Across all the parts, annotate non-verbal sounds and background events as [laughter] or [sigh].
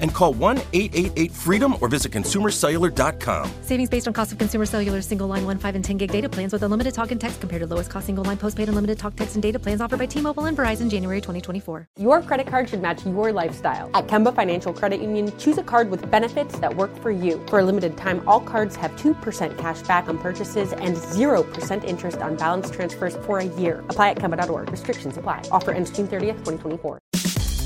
and call 1 888 freedom or visit consumercellular.com. Savings based on cost of consumer cellular single line 1, 5, and 10 gig data plans with unlimited talk and text compared to lowest cost single line postpaid unlimited talk, text, and data plans offered by T Mobile and Verizon January 2024. Your credit card should match your lifestyle. At Kemba Financial Credit Union, choose a card with benefits that work for you. For a limited time, all cards have 2% cash back on purchases and 0% interest on balance transfers for a year. Apply at Kemba.org. Restrictions apply. Offer ends June 30th, 2024.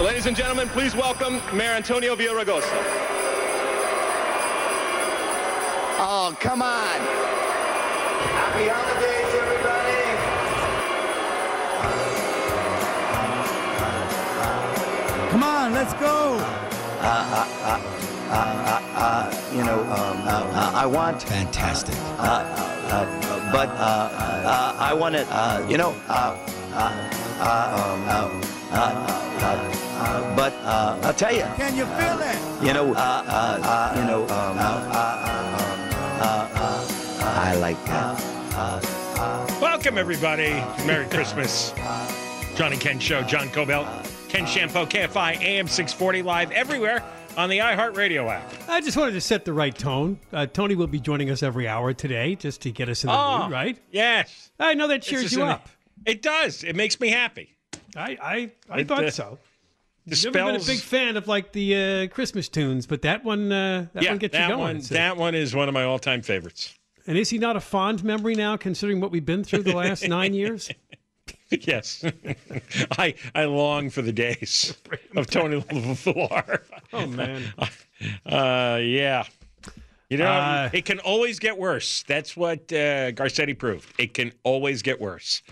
Ladies and gentlemen, please welcome Mayor Antonio Villaraigosa. Oh, come on. Happy holidays, everybody. Come on, let's go. Uh, uh, uh, uh, uh, uh, you know, um, uh, uh, I want. Fantastic. Uh, uh, uh, but uh, uh, I want it, uh, you know, but uh, I'll tell you. Can you feel it? You know, uh, uh, uh, you know, um, uh, uh, uh, uh, I like that. Welcome, everybody. Merry Christmas. Johnny Ken Show, John Kobylt, Ken Chiampou, KFI, AM 640, live everywhere on the iHeartRadio app. I just wanted to set the right tone. Uh, Tony will be joining us every hour today just to get us in the Oh, mood, right? Yes. I know that cheers just you an- up. It does. It makes me happy. I I, I It, thought uh, so. The Never been a big fan of like the uh, Christmas tunes, but that one uh, that yeah, one gets that you going. one. So- That one is one of my all-time favorites. and is he not a fond memory now, considering what we've been through the last [laughs] nine years? yes, [laughs] I I long for the days [laughs] of Tony Villar. Oh man. Uh, yeah. You know, Uh, it can always get worse. That's what uh, Garcetti proved. It can always get worse.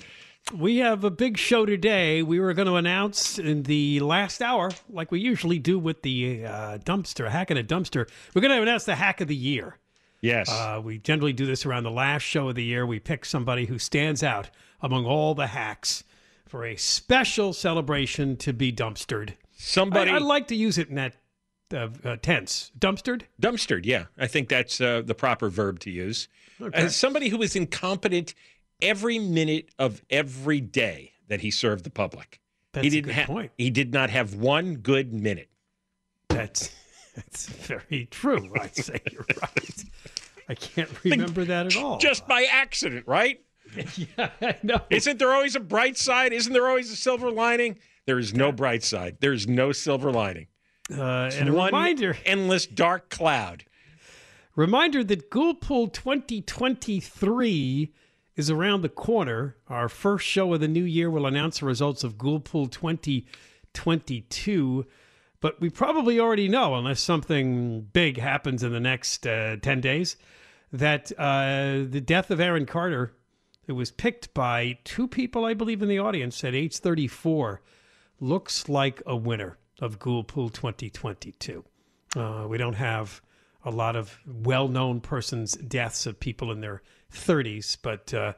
We have a big show today. We were going to announce in the last hour, like we usually do with the uh, dumpster, hack in a dumpster. We're going to announce the hack of the year. Yes. Uh, we generally do this around the last show of the year. We pick somebody who stands out among all the hacks for a special celebration to be dumpstered. Somebody- I, I like to use it in that uh, uh, tense. Dumpstered? Dumpstered, yeah. I think that's uh, the proper verb to use. Okay. As somebody who is incompetent every minute of every day that he served the public. That's he didn't have he did not have one good minute. That's [laughs] that's very true. I'd say [laughs] you're right. I can't [laughs] remember that at all. Just by accident, right? yeah, I know. Isn't there always a bright side? Isn't there always a silver lining? There is no bright side. There is no silver lining. Uh, and a one reminder, endless dark cloud. reminder that Ghoulpool 2023 is around the corner. Our first show of the new year will announce the results of Ghoulpool 2022. But we probably already know, unless something big happens in the next uh, 10 days, that uh, the death of Aaron Carter, who was picked by two people, I believe, in the audience at age 34, looks like a winner of Ghoulpool 2022. Uh, we don't have a lot of well-known persons' deaths of people in their 30s, but uh,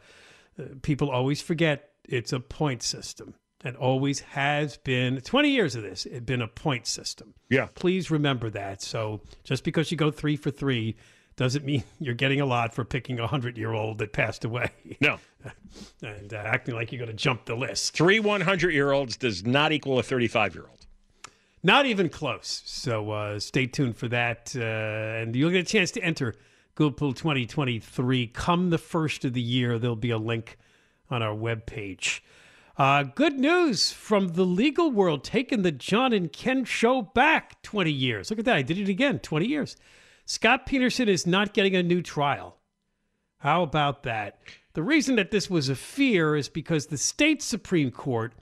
people always forget it's a point system and always has been 20 years of this it's been a point system Yeah. please remember that so just because you go three for three doesn't mean [laughs] you're getting a lot for picking a hundred year old that passed away. No. [laughs] and uh, acting like you're going to jump the list. Three 100 year olds does not equal a 35 year old. Not even close. So uh, stay tuned for that. Uh, and you'll get a chance to enter Ghoulpool 2023 come the first of the year. There'll be a link on our webpage. Uh, good news from the legal world, taking the John and Ken show back 20 years. Look at that. I did it again 20 years. Scott Peterson is not getting a new trial. How about that? The reason that this was a fear is because the state Supreme Court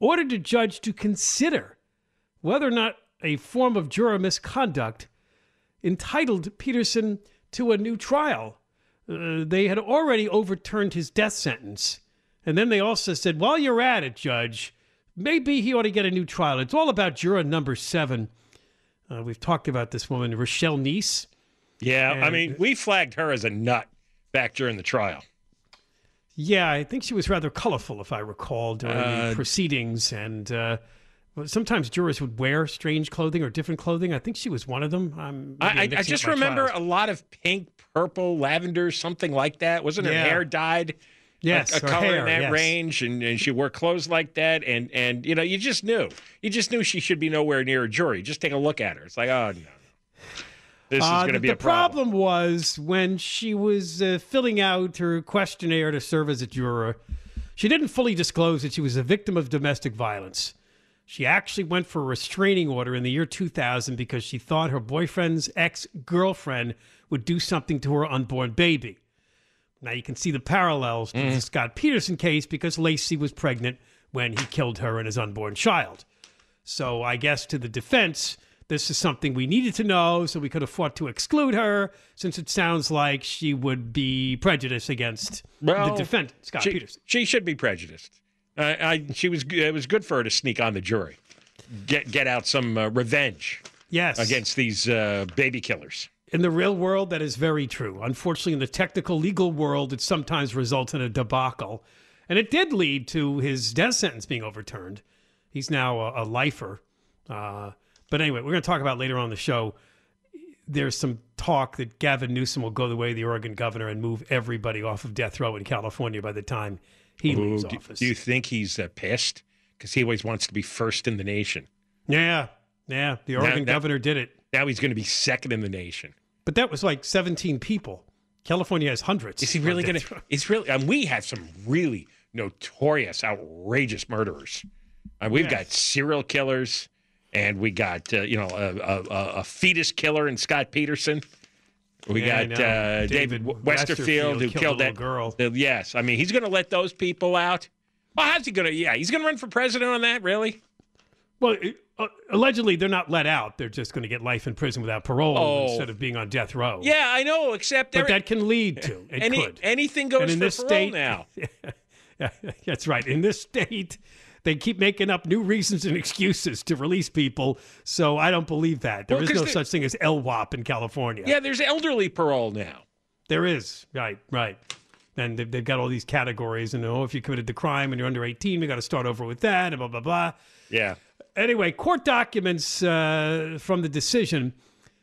ordered a judge to consider whether or not a form of juror misconduct entitled Peterson to a new trial. Uh, they had already overturned his death sentence. And then they also said, while you're at it, Judge, maybe he ought to get a new trial. It's all about juror number seven. Uh, we've talked about this woman, Richelle Nice. Yeah, and, I mean, we flagged her as a nut back during the trial. Yeah, I think she was rather colorful, if I recall, during uh, the proceedings. And uh, sometimes jurors would wear strange clothing or different clothing. I think she was one of them. I, I, just remember trials. a lot of pink, purple, lavender, something like that. Wasn't her Yeah. hair dyed? Yes, a, a color hair, in that yes. range, and, and she wore clothes like that, and and you know, you just knew, you just knew she should be nowhere near a jury. Just take a look at her. It's like, oh no, this is Uh, going to the- be the a problem. was when she was uh, filling out her questionnaire to serve as a juror. She didn't fully disclose that she was a victim of domestic violence. She actually went for a restraining order in the year 2000 because she thought her boyfriend's ex girlfriend would do something to her unborn baby. Now you can see the parallels to mm. the Scott Peterson case because Laci was pregnant when he killed her and his unborn child. So I guess to the defense, this is something we needed to know, so we could have fought to exclude her, since it sounds like she would be prejudiced against Well, the defendant, Scott she, Peterson. She should be prejudiced. Uh, I, she was. It was good for her to sneak on the jury, get get out some uh, revenge. Yes. against these uh, baby killers. In the real world, that is very true. Unfortunately, in the technical legal world, it sometimes results in a debacle. And it did lead to his death sentence being overturned. He's now a, a lifer. Uh, but anyway, we're going to talk about later on in the show. There's some talk that Gavin Newsom will go the way of the Oregon governor and move everybody off of death row in California by the time he Ooh, leaves do, office. do you think he's uh, pissed because he always wants to be first in the nation? yeah, yeah. The Oregon that- governor did it. Now he's going to be second in the nation. But that was like 17 people. California has hundreds. Is he really going to? It's really. And we have some really notorious, outrageous murderers. Uh, we've Yes. got serial killers, and we got uh, you know a, a, a- a fetus killer in Scott Peterson. We Yeah, got uh, David, David Westerfield, Westerfield who killed killed that girl. Uh, yes, I mean he's going to let those people out. Well, how's he going to? Yeah, he's going to run for president on that. Really? Well, it- uh, allegedly, they're not let out. They're just going to get life in prison without parole Oh. instead of being on death row. Yeah, I know. Except But that can lead to. [laughs] It any, could. anything goes And in for this parole state now. [laughs] Yeah, that's right. In this state, they keep making up new reasons and excuses to release people. So I don't believe that. There Well, is no they- such thing as LWOP in California. Yeah, there's elderly parole now. There is. Right, right. And they've, they've got all these categories. And oh, if you committed the crime and you're under 18, we got to start over with that, and blah, blah, blah. Yeah. Anyway, court documents uh, from the decision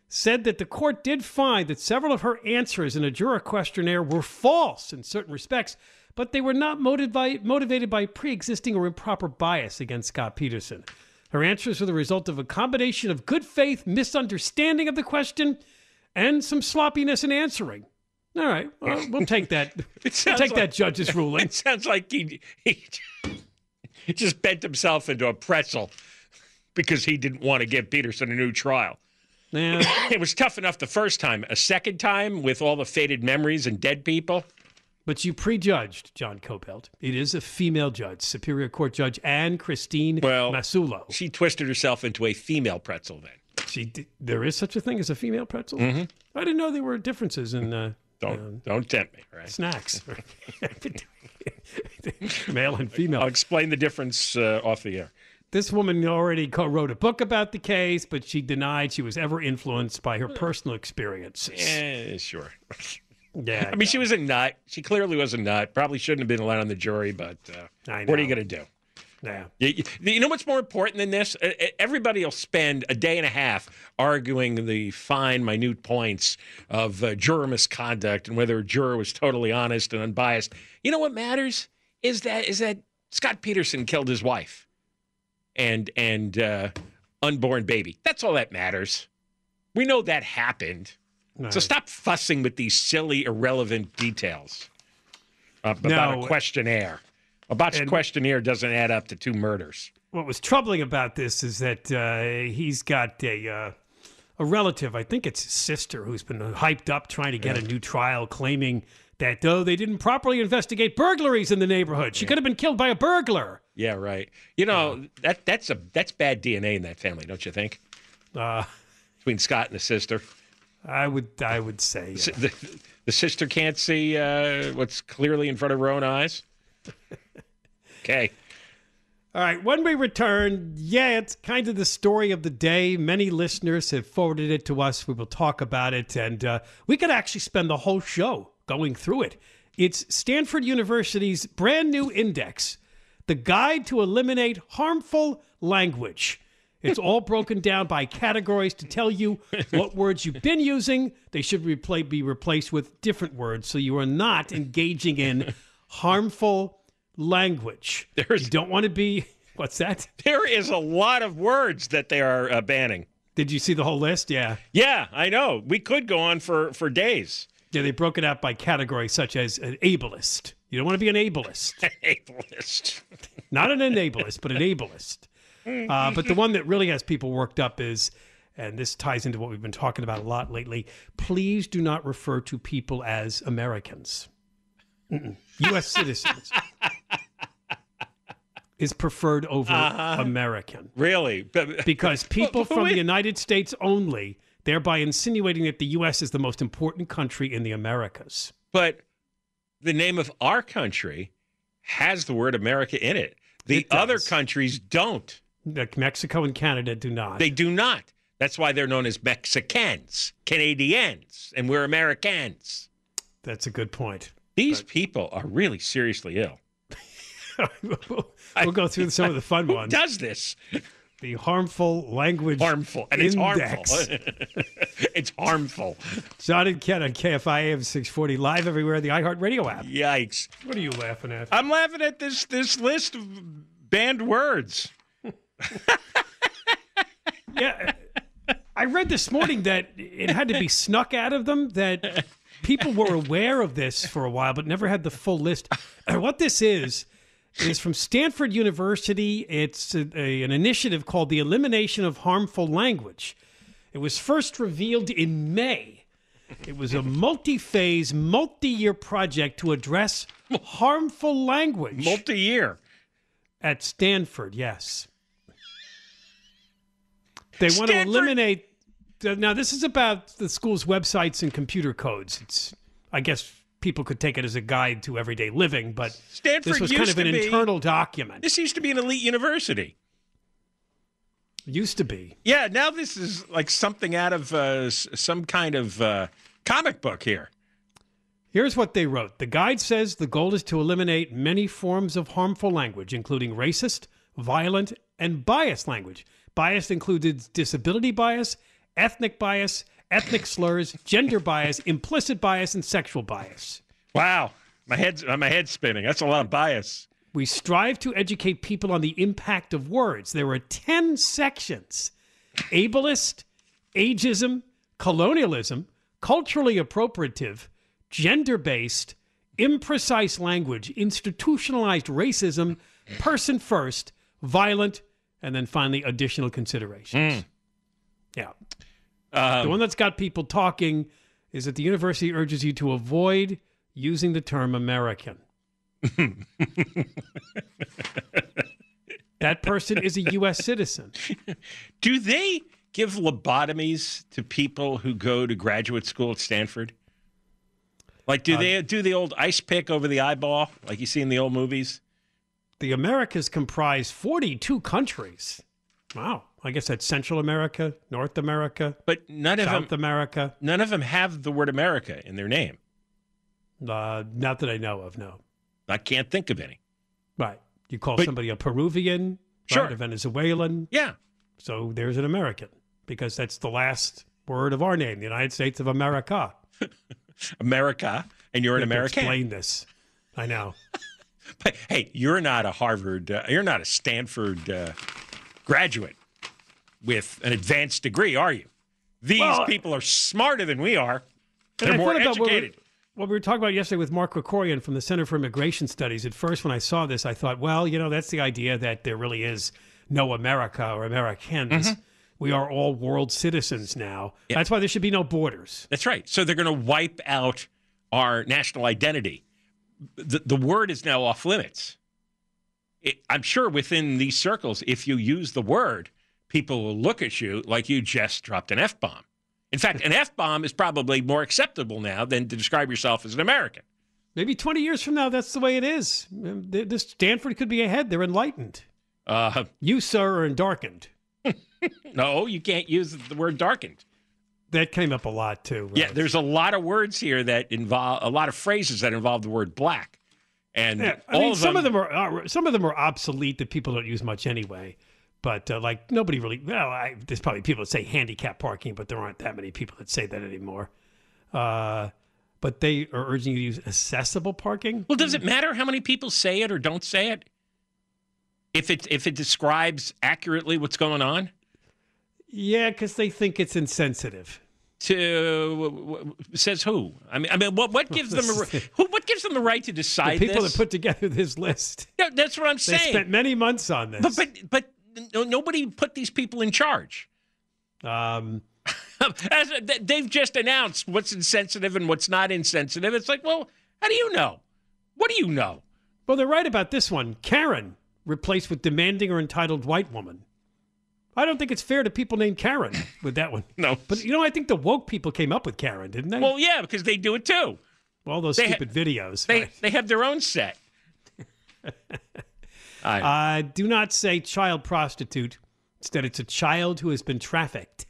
said that the court did find that several of her answers in a juror questionnaire were false in certain respects, but they were not motivi- motivated by pre existing or improper bias against Scott Peterson. Her answers were the result of a combination of good faith misunderstanding of the question and some sloppiness in answering. All right, well, we'll [laughs] take that. we'll take like- that judge's [laughs] ruling. It sounds like he, he [laughs] he just bent himself into a pretzel because he didn't want to give Peterson a new trial. Yeah. [coughs] it was tough enough the first time. A second time with all the faded memories and dead people. But you prejudged John Kobylt. It is a female judge, Superior Court Judge Anne Christine Well, Massullo. She twisted herself into a female pretzel then. She there is such a thing as a female pretzel. Mhm. I didn't know there were differences in uh, Don't um, don't tempt me, right? snacks, [laughs] [laughs] male and female. I'll explain the difference uh, off the air. This woman already co-wrote a book about the case, but she denied she was ever influenced by her personal experiences. Yeah, sure. [laughs] Yeah, I mean, she was a nut. She clearly was a nut. Probably shouldn't have been allowed on the jury, but uh, I what are you going to do? Yeah. You, you- know what's more important than this? Everybody will spend a day and a half arguing the fine, minute points of uh, juror misconduct and whether a juror was totally honest and unbiased. You know what matters is that is that Scott Peterson killed his wife and and uh, unborn baby. That's all that matters. We know that happened. So stop fussing with these silly, irrelevant details uh, about No. a questionnaire. About a botched questionnaire doesn't add up to two murders. What was troubling about this is that uh, he's got a uh, a relative, I think it's his sister, who's been hyped up trying to get a new trial, claiming that though they didn't properly investigate burglaries in the neighborhood, she could have been killed by a burglar. Yeah, right. You know that that's a that's bad DNA in that family, don't you think? Uh, Between Scott and the sister, I would I would say uh, the, the sister can't see uh, what's clearly in front of her own eyes. Okay. All right, when we return, yeah, it's kind of the story of the day. Many listeners have forwarded it to us. We will talk about it, and uh, we could actually spend the whole show going through it. It's Stanford University's brand new index, The Guide to Eliminate Harmful Language. It's all broken down by categories to tell you what [laughs] words you've been using. They should repla- be replaced with different words so you are not engaging in harmful language. There's, you don't want to be. What's that? There is a lot of words that they are uh, banning. Did you see the whole list? Yeah. Yeah, I know. We could go on for for days. Yeah, they broke it out by categories such as an ableist. You don't want to be an ableist. [laughs] Ableist. Not an enablist, but an ableist. Uh, but the one that really has people worked up is, and this ties into what we've been talking about a lot lately please do not refer to people as Americans. Mm-mm. U.S. citizens is preferred over Uh-huh. American. Really? But- Because [laughs] people But- but from the United States only, thereby insinuating that the U.S. is the most important country in the Americas. But the name of our country has the word America in it. The It other countries don't. Like Mexico and Canada do not. They do not. That's why they're known as Mexicans, Canadians, and we're Americans. That's a good point. These people are really seriously ill. [laughs] we'll go through some of the fun [laughs] Who ones. does this? The harmful language Harmful. And it's index. harmful. [laughs] it's harmful. John and Ken on KFI AM 640 live everywhere, the iHeartRadio app. Yikes. What are you laughing at? I'm laughing at this this list of banned words. [laughs] yeah. I read this morning that it had to be snuck out of them, that people were aware of this for a while, but never had the full list. And what this is, is from Stanford University. It's a, a- an initiative called the Elimination of Harmful Language. It was first revealed in May. It was a multi phase, multi year project to address harmful language. Multi year. At Stanford, yes. They want to eliminate. Now, this is about the school's websites and computer codes. It's, I guess, people could take it as a guide to everyday living, but Stanford this was kind of an be- internal document. This used to be an elite university. Used to be. Yeah, now this is like something out of uh, some kind of uh, comic book here. Here's what they wrote The guide says the goal is to eliminate many forms of harmful language, including racist, violent, and biased language. Bias included disability bias, ethnic bias, ethnic slurs, gender bias, implicit bias, and sexual bias. Wow, my head's my head's spinning. That's a lot of bias. We strive to educate people on the impact of words. There were 10 sections ableist, ageism, colonialism, culturally appropriative, gender based, imprecise language, institutionalized racism, person first, violent, and then finally additional considerations. Yeah. the one that's got people talking is that the university urges you to avoid using the term American. that person is a U.S. citizen. Do they give lobotomies to people who go to graduate school at Stanford? Like, do Uh, they do the old ice pick over the eyeball, like you see in the old movies? The Americas comprise 42 countries. Wow. I guess that's Central America, North America, But none of South them, America. none of them have the word America in their name. Uh, not that I know of, no. I can't think of any. Right. You call But- somebody a Peruvian, Sure. right, a Venezuelan. Yeah. So there's an American because that's the last word of our name, the United States of America. [laughs] America, and you're an You have to American. Explain this. I know. [laughs] But hey, you're not a Harvard, uh, you're not a Stanford uh, graduate with an advanced degree, are you? These Well, people are smarter than we are. They're I more about what we- educated. What we were talking about yesterday with Mark Krikorian from the Center for Immigration Studies. At first, when I saw this, I thought, well, you know, that's the idea that there really is no America or Americans. Mm-hmm. We are all world citizens now. That's why there should be no borders. That's right. So they're going to wipe out our national identity. The, the word is now off limits. It, I'm sure within these circles, if you use the word, people will look at you like you just dropped an F bomb. In fact, an F bomb is probably more acceptable now than to describe yourself as an American. Maybe 20 years from now, that's the way it is. Um, This Stanford could be ahead. They're enlightened. Uh, You, sir, are darkened. [laughs] no, you can't use the word darkened. That came up a lot, too. Yeah, there's a lot of words here that involve a lot of phrases that involve the word black, and Yeah, I all mean, of some them, of them are, are some of them are obsolete that people don't use much anyway. But uh, like nobody really. Well, I, there's probably people that say handicap parking, but there aren't that many people that say that anymore. Uh, but they are urging you to use accessible parking. Well, does it matter how many people say it or don't say it? If it if it describes accurately what's going on, Yeah, because they think it's insensitive. To says who? I mean, I mean, what what gives them a, [laughs] who what gives them the right to decide? The people this? that put together this list, Yeah, that's what I'm they saying. spent many months on this. but but but nobody put these people in charge. um, [laughs] As, they've just announced what's insensitive and what's not insensitive. It's like, well, how do you know? What do you know? well, they're right about this one. Karen replaced with demanding or entitled white woman. I don't think it's fair to people named Karen with that one. No. But you know, I think the woke people came up with Karen, didn't they? Well, yeah, because they do it too. all those they ha- stupid videos. They right? they have their own set. [laughs] I, Uh, do not say child prostitute. Instead, it's a child who has been trafficked.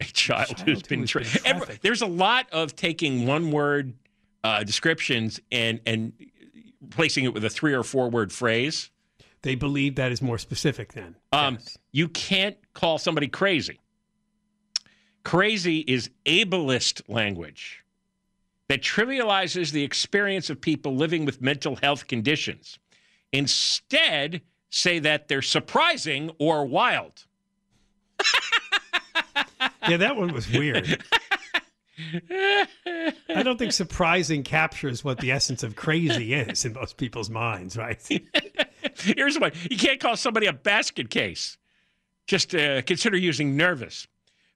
a child, child who's been, tra- been Every- trafficked. there's a lot of taking one word uh, descriptions and and replacing it with a three or four word phrase. They believe that is more specific then. Um, Yes. You can't call somebody crazy. Crazy is ableist language that trivializes the experience of people living with mental health conditions. Instead, say that they're surprising or wild. [laughs] Yeah, that one was weird. I don't think surprising captures what the essence of crazy is in most people's minds, right? [laughs] Here's one you can't call somebody a basket case. Just uh, consider using nervous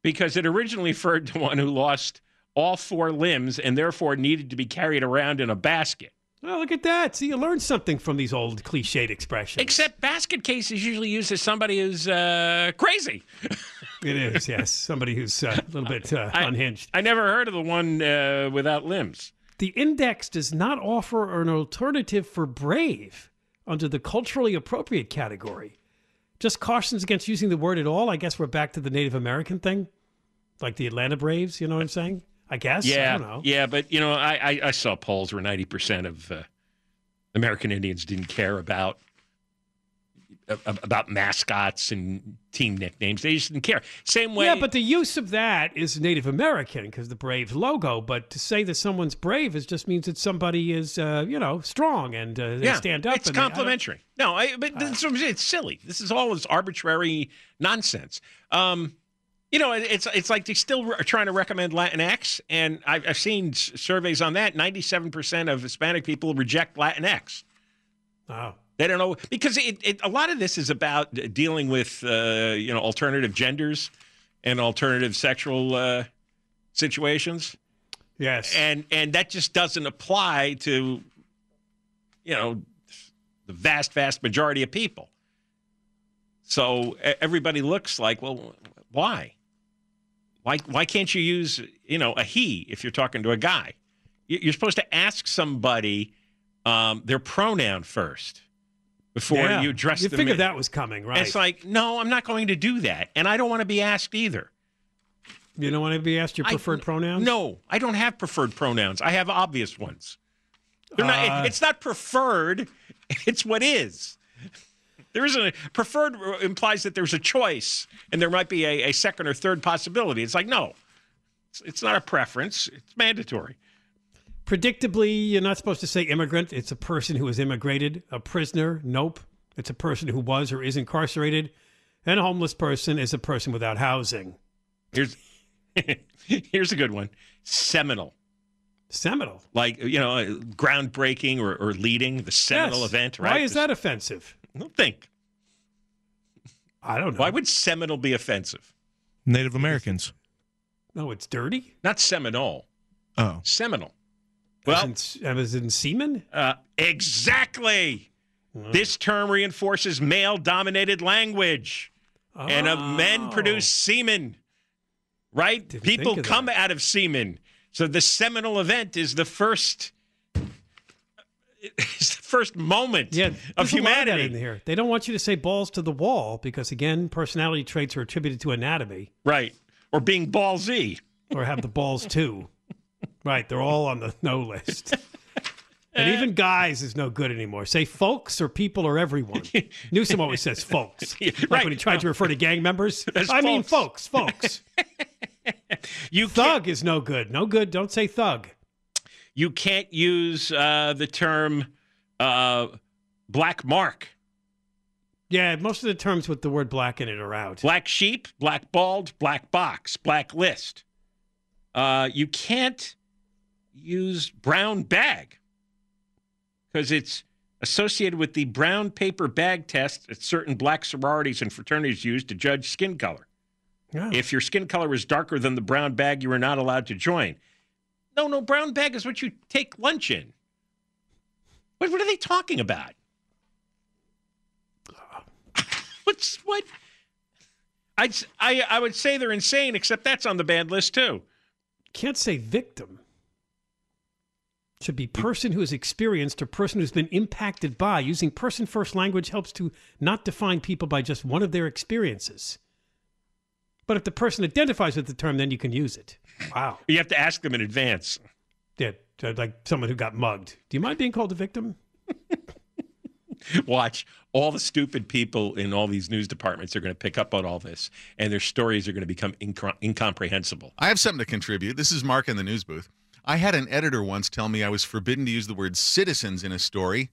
because it originally referred to one who lost all four limbs and therefore needed to be carried around in a basket. Oh, look at that. See, you learned something from these old cliched expressions. Except basket case is usually used as somebody who's uh, crazy. [laughs] It is, yes. Somebody who's uh, a little bit uh, I- unhinged. I never heard of the one uh, without limbs. The index does not offer an alternative for brave under the culturally appropriate category. Just cautions against using the word at all. I guess we're back to the Native American thing, like the Atlanta Braves. You know what I'm saying? I guess. I Yeah, don't know. yeah, but you know, I, I, I saw polls where ninety percent of uh, American Indians didn't care about about mascots and team nicknames. They just didn't care. Same way. Yeah, but the use of that is Native American because the Braves logo. But to say that someone's brave is just means that somebody is, uh, you know, strong and uh, they yeah, stand up. It's and they- I complimentary. No, I, but this, it's silly. This is all this arbitrary nonsense. Um, you know, it- it's it's like they still are trying to recommend Latinx, and I've, I've seen s- surveys on that. Ninety-seven percent of Hispanic people reject Latinx. Oh. They don't know because it, it, a lot of this is about dealing with uh, you know alternative genders and alternative sexual uh, situations, Yes. and and that just doesn't apply to you know the vast vast majority of people. So everybody looks like, well, why? Why why can't you use you know a he if you're talking to a guy? You- You're supposed to ask somebody um, their pronoun first before Yeah. you address You them. figured in- that was coming, right? It's like, no, I'm not going to do that, and I don't want to be asked either. you don't want to be asked your I- preferred pronouns? No, I don't have preferred pronouns. I have obvious ones. They're Uh, not, it- it's not preferred. [laughs] It's what is. There isn't a preferred implies that there's a choice and there might be a, a second or third possibility. It's like, no, it's, it's not a preference, it's mandatory. Predictably, you're not supposed to say immigrant. It's a person who has immigrated. A prisoner, nope. It's a person who was or is incarcerated. And a homeless person is a person without housing. Here's [laughs] here's a good one. Seminal. Seminal. Like, you know, uh, groundbreaking or, or leading the seminal Yes. event, right? Why is that offensive? Don't think. I don't know. Why would seminal be offensive? Native Americans. No, it's dirty. Not Seminole. Oh. Seminal. Well, as in, as in semen. uh, exactly. This term reinforces male dominated language. And of men produce semen. Right? think People come out of semen. So the seminal event is the first [laughs] it's the first moment Yeah, of there's a lot that humanity. in here. They don't want you to say balls to the wall because, again, personality traits are attributed to anatomy Right. Or being ballsy. or have the balls too. Right, they're all on the [laughs] no list. And even guys is no good anymore. Say folks or people or everyone. [laughs] Newsom always says folks. [laughs] Like right. when he tried to refer to gang members. That's I mean folks. folks, folks. You thug is no good. No good. Don't say thug. You can't use uh, the term uh, black mark. Yeah, most of the terms with the word black in it are out. Black sheep, black bald, black box, black list. Uh, you can't use brown bag because it's associated with the brown paper bag test that certain black sororities and fraternities use to judge skin color. Yeah. If your skin color is darker than the brown bag, you are not allowed to join. No, no, brown bag is what you take lunch in. What, what are they talking about? [laughs] What's what? I'd, I I would say they're insane, except that's on the banned list too. Can't say victim. Should be person who has experienced or person who's been impacted by. Using person first language helps to not define people by just one of their experiences. But if the person identifies with the term, then you can use it. Wow. You have to ask them in advance. Yeah, uh, like someone who got mugged. Do you mind being called a victim? [laughs] Watch all the stupid people in all these news departments are going to pick up on all this, and their stories are going to become incom- incomprehensible. I have something to contribute. This is Mark in the news booth. I had an editor once tell me I was forbidden to use the word citizens in a story,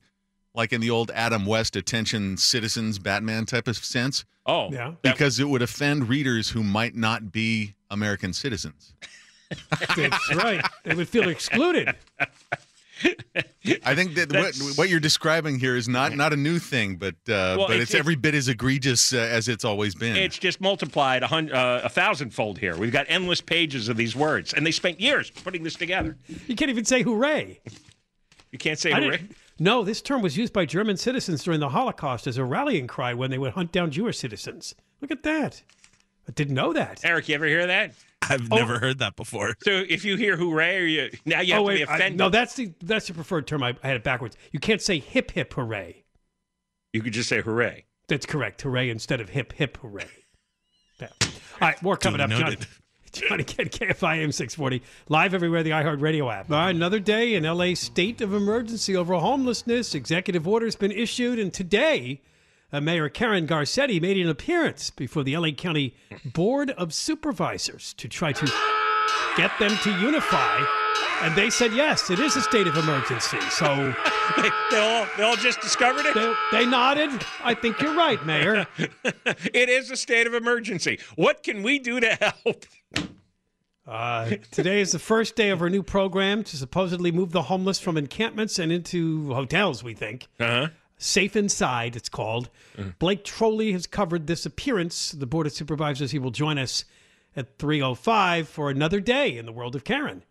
like in the old Adam West attention citizens Batman type of sense. Oh, yeah. Because it would offend readers who might not be American citizens. That's right. They would feel excluded. [laughs] I think that what, what you're describing here is not not a new thing, but uh, Well, but it's- it's, every bit as egregious uh, as it's always been. It's just multiplied a, hun- uh, a thousandfold here. We've got endless pages of these words, and they spent years putting this together. You can't even say hooray. You can't say I hooray. No, this term was used by German citizens during the Holocaust as a rallying cry when they would hunt down Jewish citizens. Look at that. I didn't know that. Eric, you ever hear that? I've oh. never heard that before. So if you hear hooray, or you now you oh, have oh, to wait, be I- offended. no, that's the that's the preferred term. I, I had it backwards. You can't say hip hip hooray. you could just say hooray. That's correct. Hooray instead of hip hip hooray. Yeah. All right, more coming up. Duly Johnny, noted. [laughs] Johnny Kent, KFIM 640, live everywhere, the iHeartRadio app. All right, another day in LA state of emergency over homelessness. Executive order's been issued, and today, uh, Mayor Karen Garcetti made an appearance before the LA County Board of Supervisors to try to get them to unify. And they said, yes, it is a state of emergency. So [laughs] they, they all they all just discovered it. they, they nodded. I think you're right, Mayor. [laughs] it is a state of emergency. What can we do to help? Uh, today is the first day of our new program to supposedly move the homeless from encampments and into hotels, we think. Uh-huh. Safe Inside, it's called. Mm-hmm. Blake Trolley has covered this appearance. The Board of Supervisors, he will join us at 3.05 for another day in the world of Karen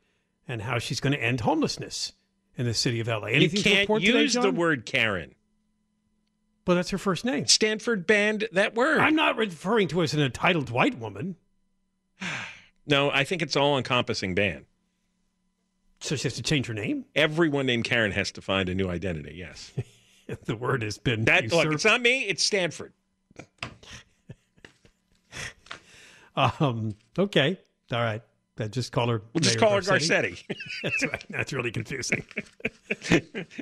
and how she's going to end homelessness in the city of LA. Anything you can't report use today, the word Karen. Well, that's her first name. Stanford banned that word. I'm not referring to her as an entitled white woman. [sighs] No, I think it's all encompassing ban. So she has to change her name? Everyone named Karen has to find a new identity. Yes. [laughs] [laughs] the word has been That look, it's not me. It's Stanford. [laughs] Um, okay. All right. That just call her. We'll just Mayor call her Garcetti. [laughs] That's right. That's really confusing.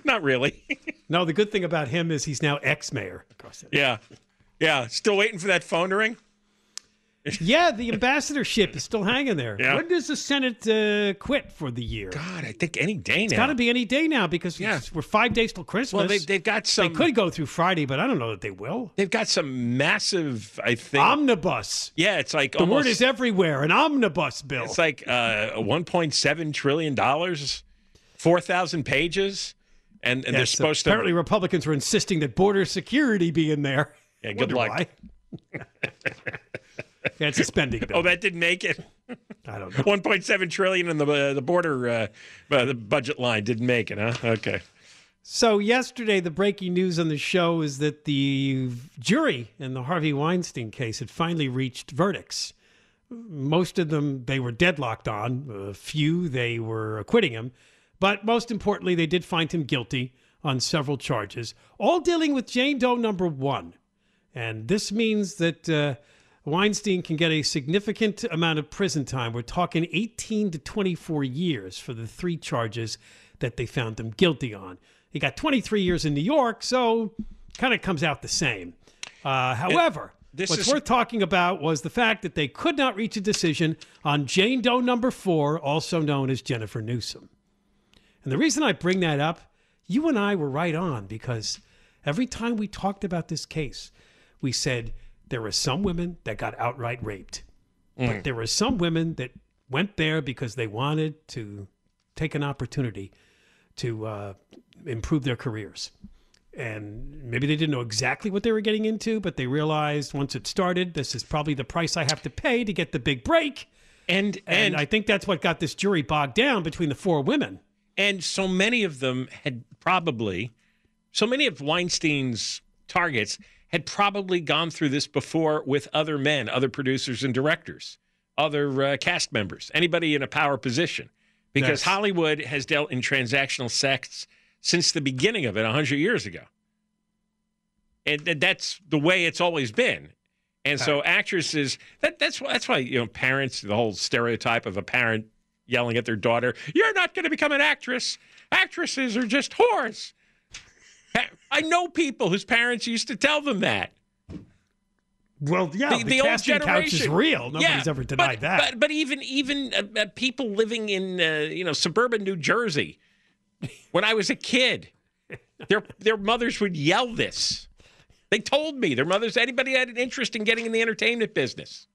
Not really. no, the good thing about him is he's now ex-mayor. yeah, yeah. Still waiting for that phone to ring. Yeah, the ambassadorship is still hanging there. Yeah. When does the Senate uh, quit for the year? God, I think any day It's now. got to be any day now because it's- we're five days till Christmas. Well, they- they've got some- They could go through Friday, but I don't know that they will. They've got some massive, I think. Omnibus. yeah, it's like The almost, word is everywhere. An omnibus bill. It's like uh, 1.7 trillion dollars, 4,000 pages, and, and they're Yes, supposed to. apparently Republicans were insisting that border security be in there. Yeah, good Wonder luck. [laughs] it's a spending bill. [laughs] Oh, that didn't make it. [laughs] I don't know. 1.7 trillion in the uh, the border uh, uh, the budget line didn't make it, huh? Okay. So yesterday, the breaking news on the show is that the jury in the Harvey Weinstein case had finally reached verdicts. Most of them they were deadlocked on. A few they were acquitting him, but most importantly, they did find him guilty on several charges, all dealing with Jane Doe number one. And this means that uh, Weinstein can get a significant amount of prison time. We're talking 18 to 24 years for the three charges that they found him guilty on. He got 23 years in New York, so kind of comes out the same. Uh, however, this what's is- worth talking about was the fact that they could not reach a decision on Jane Doe number four, also known as Jennifer Newsom. And the reason I bring that up, you and I were right on because every time we talked about this case, we said there were some women that got outright raped, Mm. but there were some women that went there because they wanted to take an opportunity to uh, improve their careers. And maybe they didn't know exactly what they were getting into, but they realized once it started, this is probably the price I have to pay to get the big break. And And, I think that's what got this jury bogged down between the four women. And so many of them had probably, so many of Weinstein's targets had probably gone through this before with other men, other producers and directors, other uh, cast members, anybody in a power position. Because Yes. Hollywood has dealt in transactional sex since the beginning of it 100 years ago. And that's the way it's always been. And so actresses, that, that's why that's why you know parents, the whole stereotype of a parent yelling at their daughter, "You're not going to become an actress. Actresses are just whores." I know people whose parents used to tell them that. Well, yeah, the, casting couch is real. Nobody's ever denied but, that. But, but even even uh, uh, people living in uh, you know suburban New Jersey, when I was a kid, their their mothers would yell this. They told me their mothers. Anybody had an interest in getting in the entertainment business.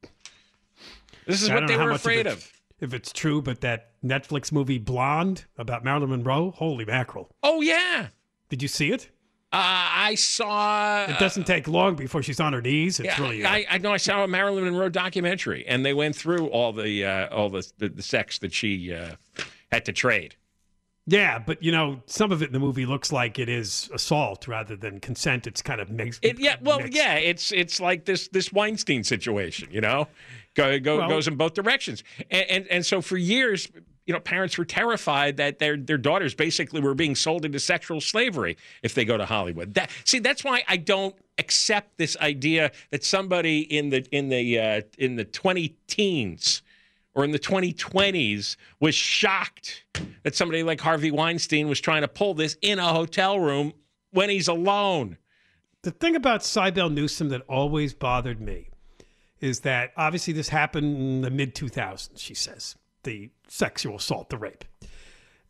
This is I what they were afraid it- of. If it's true, but that Netflix movie Blonde about Marilyn Monroe, holy mackerel. Oh yeah, Did you see it? uh, I saw. It doesn't take long before she's on her knees. It's Yeah, really. uh, I, I know. I saw a Marilyn Monroe documentary, and they went through all the uh, all the, the the sex that she uh, had to trade. yeah, but you know, some of it in the movie looks like it is assault rather than consent. It's kind of mixed. It, yeah, well, mixed. yeah, it's it's like this this Weinstein situation, you know, go, go Well- goes in both directions, and, and and so for years, you know, parents were terrified that their their daughters basically were being sold into sexual slavery if they go to Hollywood. That see, that's why I don't accept this idea that somebody in the in the uh, in the twenty teens or in the 2020s was shocked that somebody like Harvey Weinstein was trying to pull this in a hotel room when he's alone. The thing about Siebel Newsom that always bothered me is that obviously this happened in the mid 2000s, she says, the sexual assault, the rape.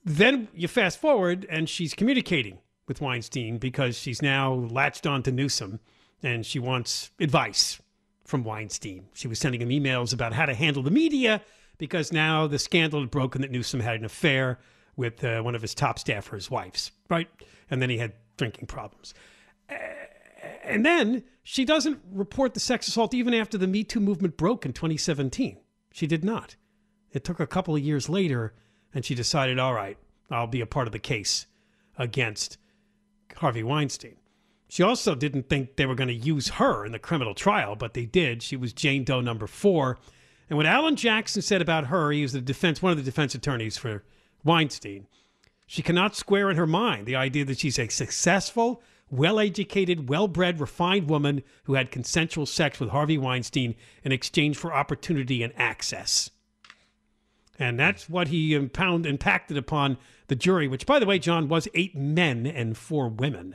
Then you fast forward and she's communicating with Weinstein because she's now latched on to Newsom and she wants advice from Weinstein. She was sending him emails about how to handle the media because now the scandal had broken that Newsom had an affair with uh, one of his top staffers' wives, right? And then he had drinking problems. And then she doesn't report the sex assault even after the Me Too movement broke in 2017. She did not. It took a couple of years later, and she decided, all right, I'll be a part of the case against Harvey Weinstein. She also didn't think they were going to use her in the criminal trial, but they did. She was Jane Doe number four. And what Alan Jackson said about her, he was the defense, one of the defense attorneys for Weinstein. She cannot square in her mind the idea that she's a successful, well educated, well bred, refined woman who had consensual sex with Harvey Weinstein in exchange for opportunity and access. And that's what he impound, impacted upon the jury, which, by the way, John, was eight men and four women.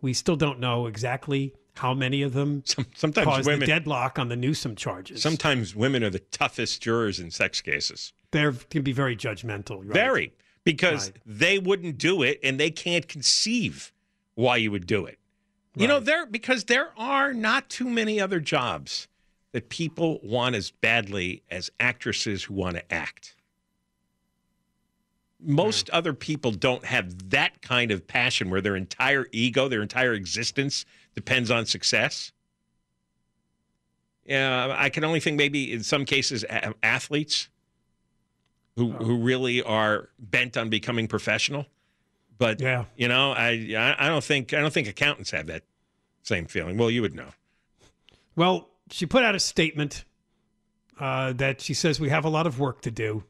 We still don't know exactly how many of them sometimes caused women- the deadlock on the Newsom charges. Sometimes women are the toughest jurors in sex cases. They can be very judgmental. Right? Very, because Right. they wouldn't do it and they can't conceive why you would do it. You know, there because there are not too many other jobs that people want as badly as actresses who want to act. Most hmm. other people don't have that kind of passion where their entire ego, their entire existence depends on success. Yeah, I can only think maybe in some cases athletes who oh. who really are bent on becoming professional. But Yeah. you know, I I I don't think I don't think accountants have that same feeling. Well, you would know. Well, she put out a statement uh, that she says we have a lot of work to do.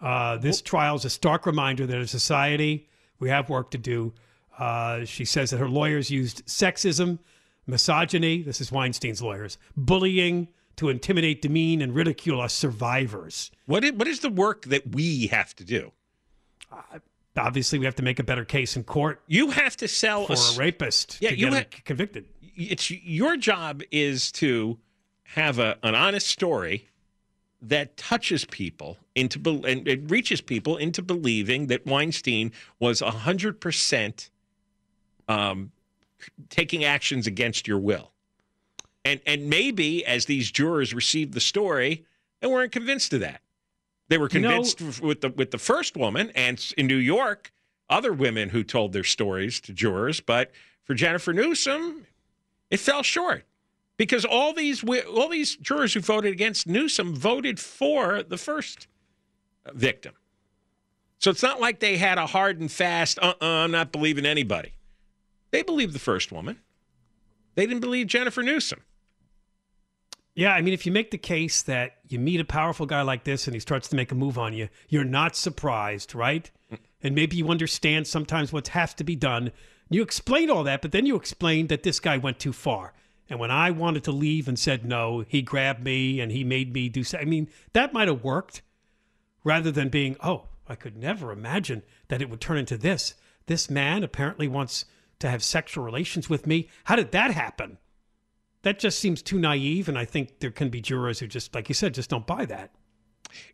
Uh, this trial is a stark reminder that as a society, we have work to do. Uh, she says that her lawyers used sexism, misogyny, this is Weinstein's lawyers, bullying to intimidate, demean, and ridicule us survivors. What is, what is the work that we have to do? Obviously, we have to make a better case in court You have to sell for a, a rapist Yeah, to you get ha- convicted. It's your job is to have a, an honest story that touches people into bel- and it reaches people into believing that Weinstein was hundred percent um, taking actions against your will, and and maybe as these jurors received the story, they weren't convinced of that. They were You know- convinced with the with the first woman, and in New York, other women who told their stories to jurors. But for Jennifer Newsom, it fell short because all these all these jurors who voted against Newsom voted for the first victim. So it's not like they had a hard and fast. Uh, uh I'm not believing anybody. They believed the first woman. They didn't believe Jennifer Newsom. Yeah, I mean, if you make the case that you meet a powerful guy like this and he starts to make a move on you, you're not surprised, right? And maybe you understand sometimes what has to be done. You explain all that, but then you explain that this guy went too far. And when I wanted to leave and said no, he grabbed me and he made me do so. I mean, that might have worked rather than being, oh, I could never imagine that it would turn into this. This man apparently wants to have sexual relations with me. How did that happen? That just seems too naive, and I think there can be jurors who just, like you said, just don't buy that.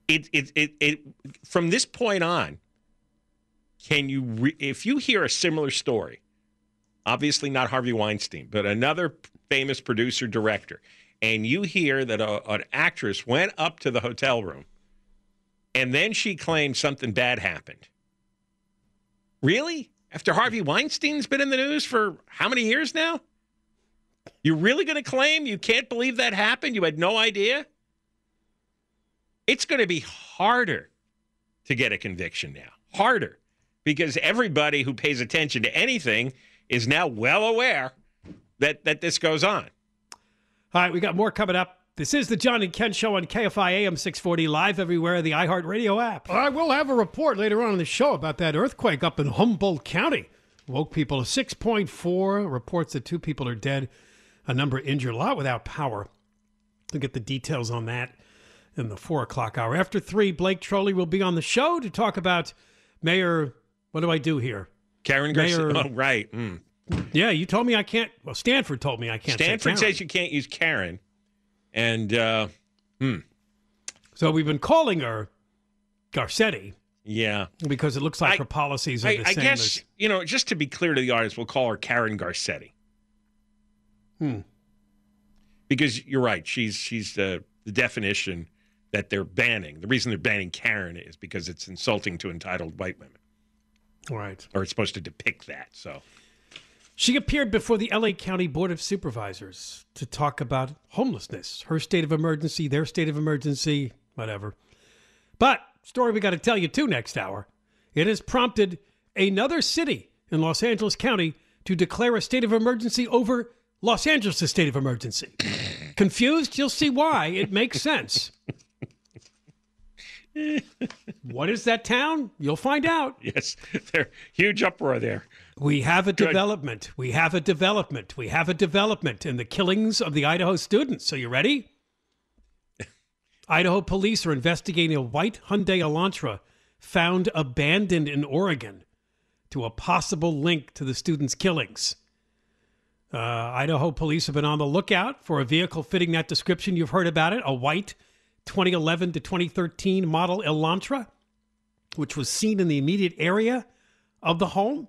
it it it, it from this point on can you re, if you hear a similar story obviously not harvey weinstein but another famous producer director. And you hear that a, an actress went up to the hotel room and then she claimed something bad happened. Really? After harvey weinstein's been in the news for how many years now? You're really going to claim you can't believe that happened? You had no idea? It's going to be harder to get a conviction now. Harder. Because everybody who pays attention to anything is now well aware that, that this goes on. All right, we got more coming up. This is the John and Ken Show on KFI AM 640, live everywhere, the iHeartRadio app. I will have a report later on in the show about that earthquake up in Humboldt County. Woke people a 6.4, reports that two people are dead, a number injured, a lot without power. We'll get the details on that in the four o'clock hour. After three, Blake Trolley will be on the show to talk about Mayor. What do I do here? Karen Garcia. Mayor- Oh, right. Mm. Yeah, you told me I can't. Well, Stanford told me I can't. say Stanford Karen. says you can't use Karen. And, uh, hmm, So we've been calling her Garcetti yeah. because it looks like I- her policies are I, the I same guess, as. you know, just to be clear to the audience, we'll call her Karen Garcetti. Hmm. Because you're right. She's, she's uh, the definition that they're banning. The reason they're banning Karen is because it's insulting to entitled white women. Right. or it's supposed to depict that. So She appeared before the LA County Board of Supervisors to talk about homelessness, her state of emergency, their state of emergency, whatever. But story we got to tell you too next hour. It has prompted another city in Los Angeles County to declare a state of emergency over Los Angeles' state of emergency. [coughs] Confused? You'll see why. It makes sense. What is that town? You'll find out. [laughs] yes, there huge uproar there. We have a Good. development. We have a development. We have a development in the killings of the Idaho students. So you ready? [laughs] Idaho police are investigating a white Hyundai Elantra found abandoned in Oregon to a possible link to the students' killings. Uh, Idaho police have been on the lookout for a vehicle fitting that description. You've heard about it a white 2011 to 2013 model Elantra, which was seen in the immediate area of the home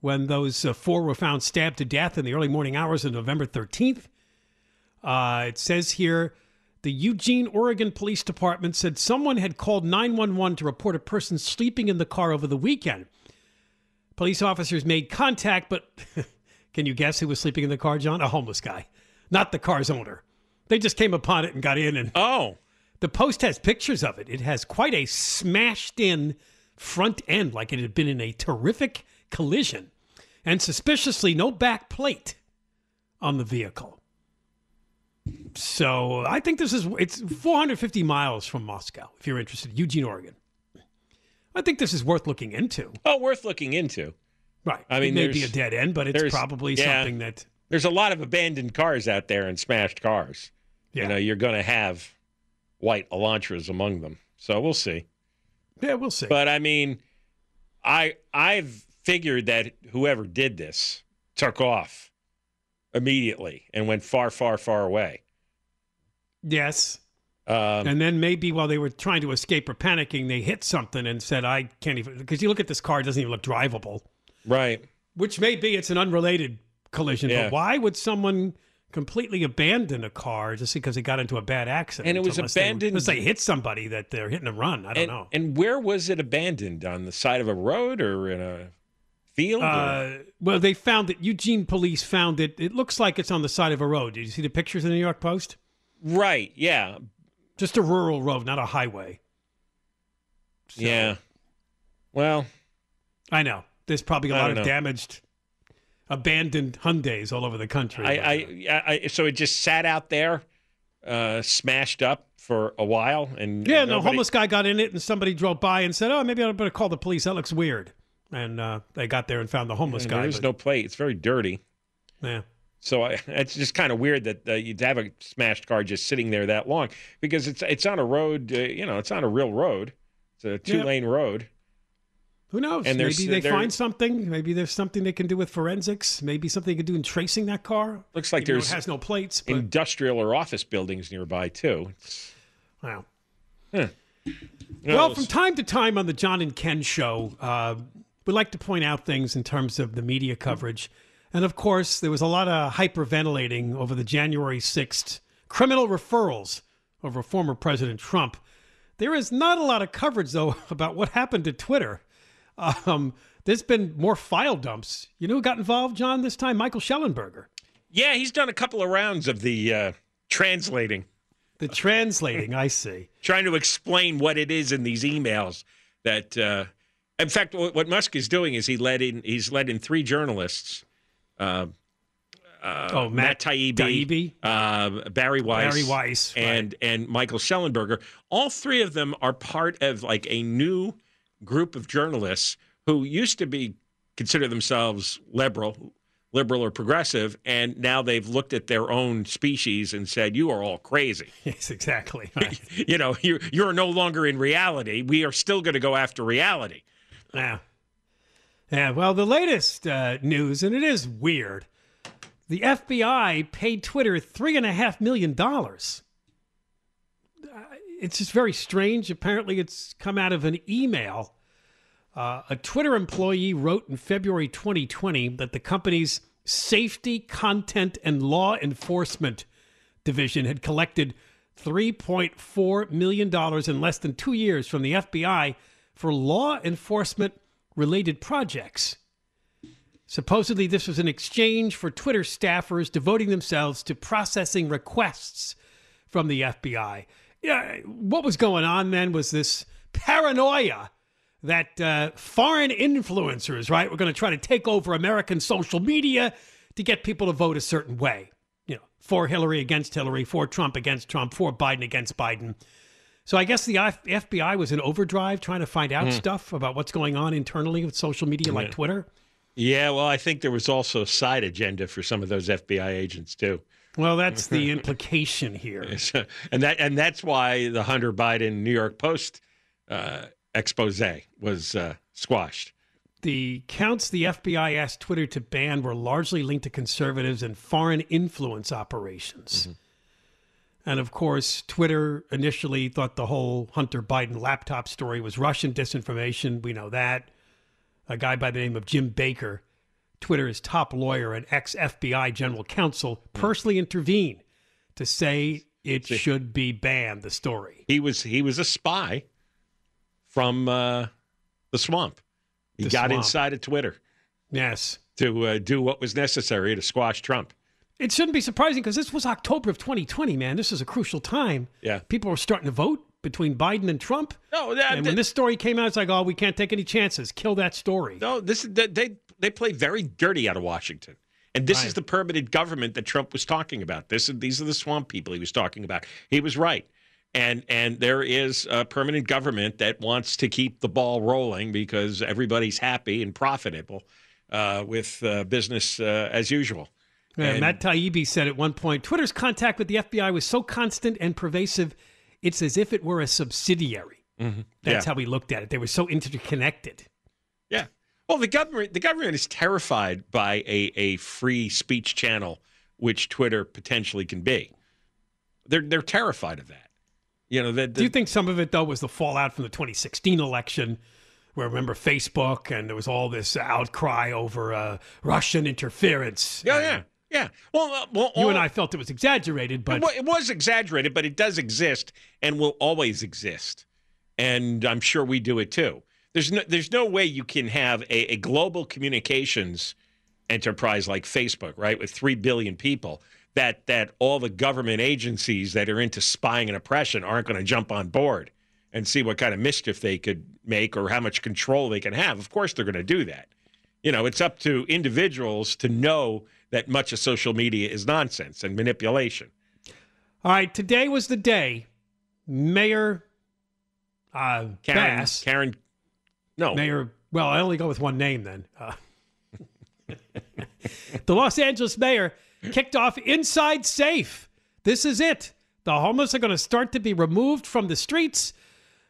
when those uh, four were found stabbed to death in the early morning hours of November 13th. Uh, it says here the Eugene, Oregon Police Department said someone had called 911 to report a person sleeping in the car over the weekend. Police officers made contact, but [laughs] can you guess who was sleeping in the car, John? A homeless guy, not the car's owner. They just came upon it and got in and Oh, the post has pictures of it. It has quite a smashed in front end, like it had been in a terrific collision, and suspiciously no back plate on the vehicle. So I think this is it's 450 miles from Moscow. If you're interested, Eugene, Oregon. I think this is worth looking into. oh, worth looking into. Right. I mean, it may be a dead end, but it's probably yeah. something that There's a lot of abandoned cars out there and smashed cars. Yeah. You know, you're going to have white Elantras among them. So we'll see. yeah, we'll see. But I mean, I I've figured that whoever did this took off immediately and went far, far, far away. yes. Um, and then maybe while they were trying to escape or panicking, they hit something and said, "I can't even." Because you look at this car, it doesn't even look drivable. right. Which may be it's an unrelated collision, Yeah. but why would someone completely abandon a car just because it got into a bad accident? And it was Unless they- abandoned- Unless they hit somebody that they're hitting a run. I don't and, know. And where was it abandoned? On the side of a road or in a field? Uh, well, they found it. Eugene police found it. It looks like it's on the side of a road. Did you see the pictures in the New York Post? right. Yeah. Just a rural road, not a highway. So, Yeah. Well, I know. There's probably a I lot of know. damaged, abandoned Hyundais all over the country. I, I, I, so it just sat out there, uh, smashed up for a while, and Yeah, no, nobody- homeless guy got in it, and somebody drove by and said, "Oh, maybe I better call the police. That looks weird." And uh, they got there and found the homeless and guy. There's but- no plate. It's very dirty. yeah, So I, [laughs] it's just kind of weird that uh, you'd have a smashed car just sitting there that long because it's it's on a road. Uh, you know, it's on a real road. It's a two lane road. Who knows? And maybe they find something. Maybe there's something they can do with forensics. Maybe something they can do in tracing that car. Looks like even there's it has no plates. But industrial or office buildings nearby too. Wow. huh. Well, from time to time on the John and Ken show, uh, we like to point out things in terms of the media coverage. And of course, there was a lot of hyperventilating over the January 6th criminal referrals over former President Trump. There is not a lot of coverage, though, [laughs] about what happened to Twitter. Um, there's been more file dumps. You know who got involved, John, this time? Michael Shellenberger. yeah, he's done a couple of rounds of the uh, translating, The translating, I see. [laughs] trying to explain what it is in these emails. That, uh, in fact, what, what Musk is doing is he let in he's let in three journalists. Uh, uh, Oh, Matt Taibbi, Taibbi? uh, Bari Weiss, Bari Weiss, and and Michael Shellenberger. All three of them are part of like a new group of journalists who used to be consider themselves liberal, liberal or progressive, and now they've looked at their own species and said, "You are all crazy." [laughs] Yes, exactly. [laughs] Right. you know, you you're no longer in reality. We are still going to go after reality. Yeah. Yeah. Well, the latest uh, news, and it is weird. The FBI paid Twitter three and a half million dollars. It's just very strange. Apparently, it's come out of an email. Uh, a Twitter employee wrote in February 2020 that the company's safety, content, and law enforcement division had collected $3.4 million in less than two years from the FBI for law enforcement related projects. Supposedly, this was an exchange for Twitter staffers devoting themselves to processing requests from the FBI. Yeah, what was going on then was this paranoia that uh, foreign influencers, right, were going to try to take over American social media to get people to vote a certain way. You know, for Hillary against Hillary, for Trump against Trump, for Biden against Biden. So I guess the FBI was in overdrive trying to find out Hmm. stuff about what's going on internally with social media like Yeah. Twitter. Yeah, well, I think there was also a side agenda for some of those FBI agents too. Well, that's the [laughs] implication here. and that and that's why the Hunter Biden New York Post uh, expose was uh, squashed. The counts the FBI asked Twitter to ban were largely linked to conservatives and foreign influence operations. Mm-hmm. And of course, Twitter initially thought the whole Hunter Biden laptop story was Russian disinformation. We know that. A guy by the name of Jim Baker, Twitter's top lawyer and ex FBI general counsel, personally intervened to say it should be banned, the story. He was he was a spy from uh, the swamp. He The got swamp. inside of Twitter Yes. to uh, do what was necessary to squash Trump. It shouldn't be surprising because this was October of 2020, man. This is a crucial time. Yeah. People were starting to vote between Biden and Trump. No, that, and when this story came out, it's like, oh, we can't take any chances. Kill that story. No, this is they they- play very dirty out of Washington. And this is the permanent government that Trump was talking about. This is these are the swamp people he was talking about. He was right. And and there is a permanent government that wants to keep the ball rolling because everybody's happy and profitable uh, with uh, business uh, as usual. Yeah, And- Matt Taibbi said at one point Twitter's contact with the FBI was so constant and pervasive, it's as if it were a subsidiary. Mhm. That's Yeah. how he looked at it. They were so interconnected. Yeah. Well, the government the government is terrified by a, a free speech channel, which Twitter potentially can be. They're they're terrified of that. You know that. Do you think some of it, though, was the fallout from the 2016 election? Where remember Facebook and there was all this outcry over uh, Russian interference. Yeah, yeah, yeah. Well, uh, well, You and I felt it was exaggerated, but it was exaggerated, but it does exist and will always exist. And I'm sure we do it too. There's no, there's no way you can have a, a global communications enterprise like Facebook, right, with three billion people, that that all the government agencies that are into spying and oppression aren't going to jump on board and see what kind of mischief they could make or how much control they can have. Of course, they're going to do that. You know, it's up to individuals to know that much of social media is nonsense and manipulation. All right, today was the day Mayor uh, Karen, Bass, Karen, no, Mayor. Well, I only go with one name then. Uh, [laughs] the Los Angeles mayor kicked off Inside Safe. This is it. The homeless are going to start to be removed from the streets.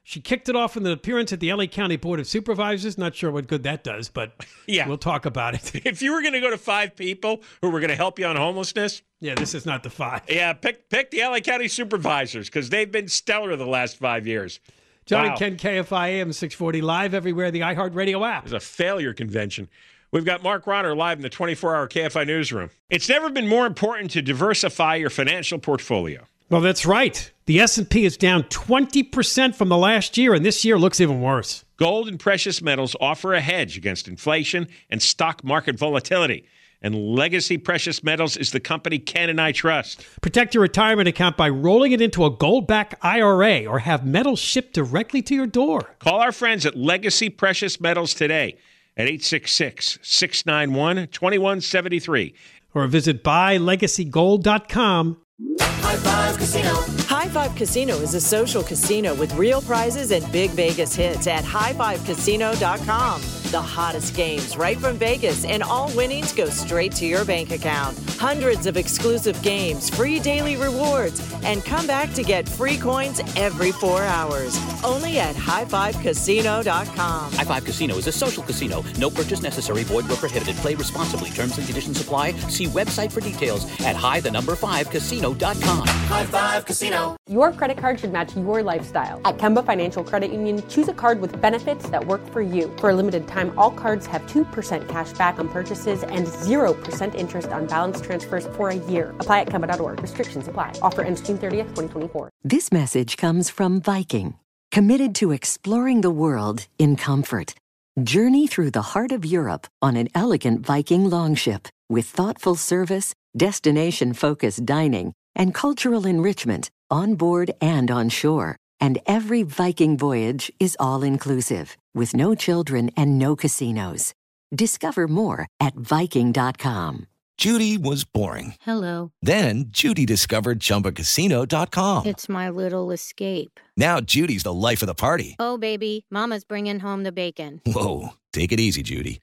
She kicked it off with an appearance at the LA County Board of Supervisors. Not sure what good that does, but [laughs] Yeah. we'll talk about it. [laughs] If you were going to go to five people who were going to help you on homelessness, yeah, this is not the five. yeah, pick pick the LA County supervisors because they've been stellar the last five years. John Wow. Ken KFI AM 640 live everywhere, the iHeartRadio app. It's a failure convention. We've got Mark Ronner live in the 24-hour KFI newsroom. It's never been more important to diversify your financial portfolio. Well, that's right. The S&P is down 20% from the last year, and this year looks even worse. Gold and precious metals offer a hedge against inflation and stock market volatility. And Legacy Precious Metals is the company Ken and I trust. Protect your retirement account by rolling it into a gold-backed IRA or have metals shipped directly to your door. Call our friends at Legacy Precious Metals today at 866 691 2173. Or visit buylegacygold.com. High Five Casino. High Five Casino is a social casino with real prizes and big Vegas hits at highfivecasino.com. The hottest games right from Vegas, and all winnings go straight to your bank account. Hundreds of exclusive games, free daily rewards, and come back to get free coins every four hours. Only at highfivecasino.com. High Five Casino is a social casino. No purchase necessary. Void where prohibited. Play responsibly. Terms and conditions apply. See website for details at high the number five casino.com. High Five Casino. Your credit card should match your lifestyle. At Kemba Financial Credit Union, choose a card with benefits that work for you. For a limited time, all cards have 2% cash back on purchases and 0% interest on balance transfers for a year. Apply at Kemba.org. Restrictions apply. Offer ends June 30th, 2024. This message comes from Viking, committed to exploring the world in comfort. Journey through the heart of Europe on an elegant Viking longship with thoughtful service, destination focused dining, and cultural enrichment on board and on shore. And every Viking voyage is all inclusive, with no children and no casinos. Discover more at Viking.com. Judy was boring. Hello. Then Judy discovered ChumbaCasino.com. It's my little escape. Now Judy's the life of the party. Oh, baby, Mama's bringing home the bacon. Whoa, take it easy, Judy.